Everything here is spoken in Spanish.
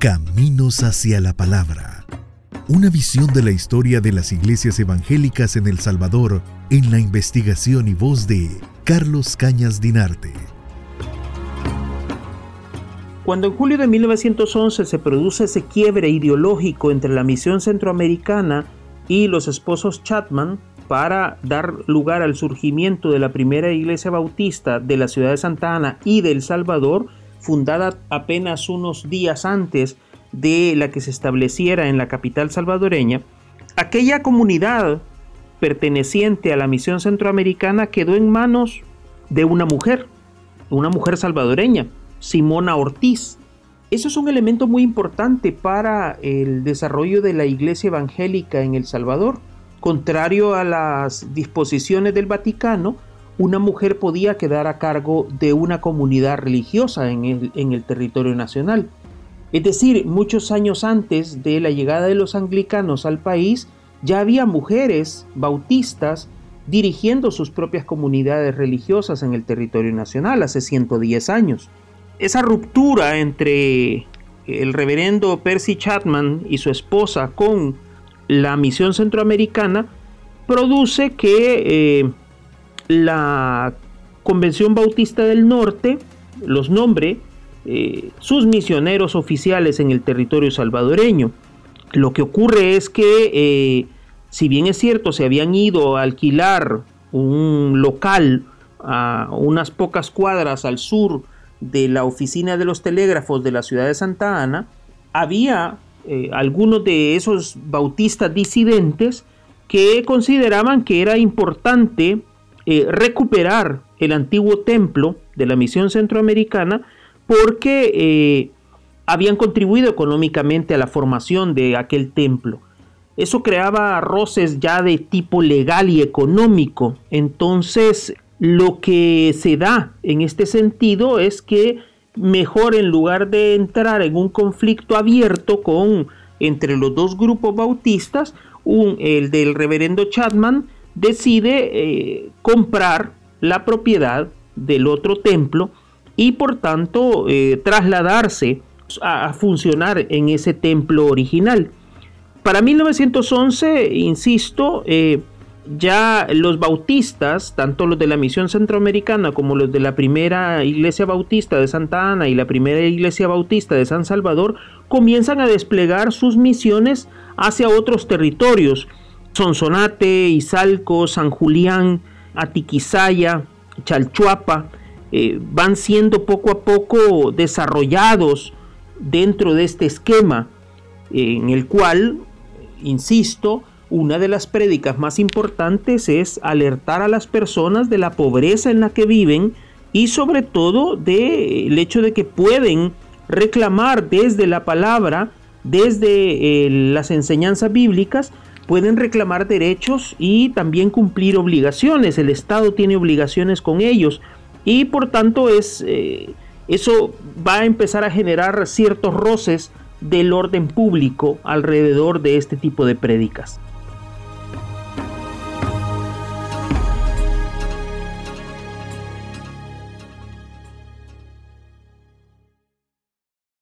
Caminos hacia la Palabra. Una visión de la historia de las iglesias evangélicas en El Salvador en la investigación y voz de Carlos Cañas Dinarte. Cuando en julio de 1911 se produce ese quiebre ideológico entre la misión centroamericana y los esposos Chapman para dar lugar al surgimiento de la primera iglesia bautista de la ciudad de Santa Ana y de El Salvador, fundada apenas unos días antes de la que se estableciera en la capital salvadoreña, aquella comunidad perteneciente a la misión centroamericana quedó en manos de una mujer, una mujer salvadoreña, Simona Ortiz. Eso es un elemento muy importante para el desarrollo de la iglesia evangélica en El Salvador. Contrario a las disposiciones del Vaticano, una mujer podía quedar a cargo de una comunidad religiosa en el, territorio nacional. Es decir, muchos años antes de la llegada de los anglicanos al país, ya había mujeres bautistas dirigiendo sus propias comunidades religiosas en el territorio nacional hace 110 años. Esa ruptura entre el reverendo Percy Chapman y su esposa con la misión centroamericana produce que eh, la Convención Bautista del Norte los nombre eh, sus misioneros oficiales en el territorio salvadoreño. Lo que ocurre es que, eh, si bien es cierto, se habían ido a alquilar un local a unas pocas cuadras al sur de la oficina de los telégrafos de la ciudad de Santa Ana, había eh, algunos de esos bautistas disidentes que consideraban que era importante eh, recuperar el antiguo templo de la misión centroamericana porque eh, habían contribuido económicamente a la formación de aquel templo. Eso creaba roces ya de tipo legal y económico. Entonces, lo que se da en este sentido es que mejor en lugar de entrar en un conflicto abierto con entre los dos grupos bautistas, un, el del reverendo Chapman decide eh, comprar la propiedad del otro templo y por tanto eh, trasladarse a, funcionar en ese templo original. Para 1911, insisto, eh, ya los bautistas, tanto los de la misión centroamericana como los de la primera iglesia bautista de Santa Ana y la primera iglesia bautista de San Salvador, comienzan a desplegar sus misiones hacia otros territorios Sonsonate, Izalco, San Julián, Atiquizaya, Chalchuapa, eh, van siendo poco a poco desarrollados dentro de este esquema en el cual, insisto, una de las prédicas más importantes es alertar a las personas de la pobreza en la que viven y sobre todo del hecho de que pueden reclamar desde la palabra, desde eh, las enseñanzas bíblicas, pueden reclamar derechos y también cumplir obligaciones. El Estado tiene obligaciones con ellos y por tanto es, eh, eso va a empezar a generar ciertos roces del orden público alrededor de este tipo de prédicas.